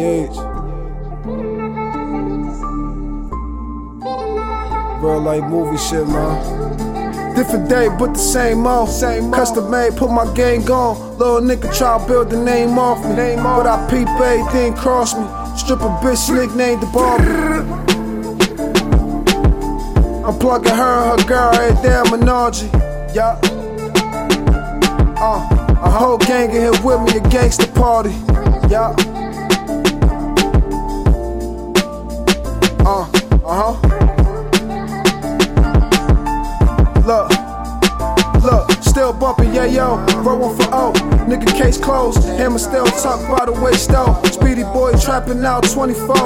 Yates. Real life movie shit, man. Different day, but the same mo. Same Custom made, put my gang on. Little nigga try to build the name off me. Name but I peep everything cross me. Strip a bitch nicknamed the Barbie. I'm plugging her and her girl day at Menage. Yeah. Uh, a whole gang in here with me, a gangster party. Yeah. Uh, uh huh. Look, look, still bumping, yeah yo. Roll one for O, nigga case closed. Hammer still tucked by the waist though. Speedy boy trapping out 24.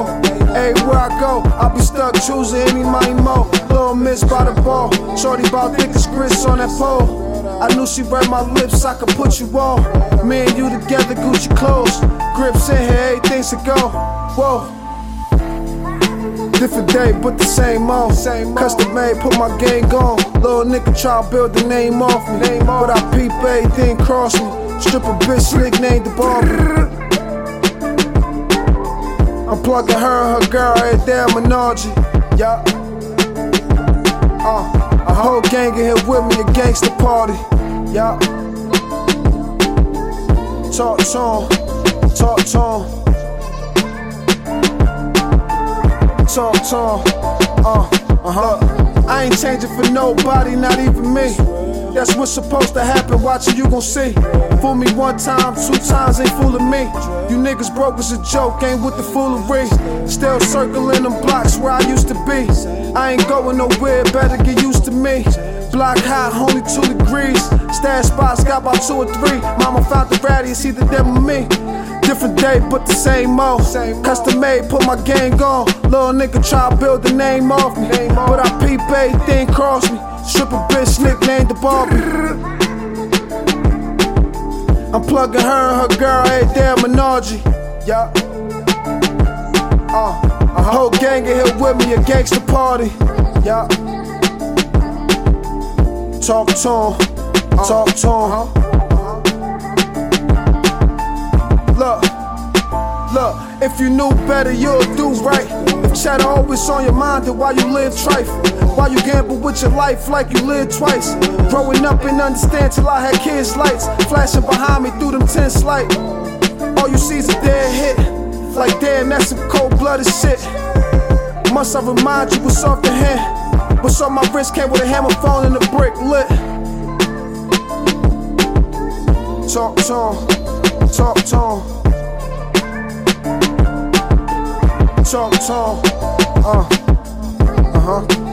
Everywhere I go, I be stuck choosing any money mo. Little miss by the ball, shorty bout thick as grits on that pole. I knew she read my lips, I could put you on. Me and you together, Gucci clothes. Grips in here, everything's to go. Whoa. Different day, but the same mo. Same Custom made, put my gang on. Little nigga try to build the name off me. Name but I peep everything cross me. Strip a bitch nicknamed the Barbie. I'm plugging her and her girl at at Menage. Yeah. Uh, a whole gang in here with me, a gangster party. Yeah. Talk to 'em, talk to 'em. Talk to 'em. Uh, uh-huh. I ain't changing for nobody, not even me. That's what's supposed to happen, watching you gon' see. Fool me one time, two times ain't fooling me. You niggas broke as a joke, ain't with the foolery. Still circling them blocks where I used to be. I ain't going nowhere, better get used to me. Block high, only two degrees. Stash spots, got about two or three. Mama found the ratty, it's either them me. Different day, but the same mo. Custom made, put my gang on. Little nigga try to build the name off me. But I peep everything cross me. Stripper bitch nicknamed the Barbie. I'm plugging her and her girl every day at Menage. Yeah. Uh, a whole gang in here with me, a gangster party. Yeah. Talk to 'em, talk to 'em. Look, look, if you knew better, you'll do right. If chatter always on your mind, then why you live trife? Why you gamble with your life like you lived twice? Growing up and understand till I had kids' lights flashing behind me through them tense light. All you see is a dead hit. Like damn, that's some cold-blooded shit. Must I remind you what's off the hand? What's on my wrist came with a hammer phone and a brick lit. Talk to 'em, talk to 'em. Talk to 'em, uh, uh huh.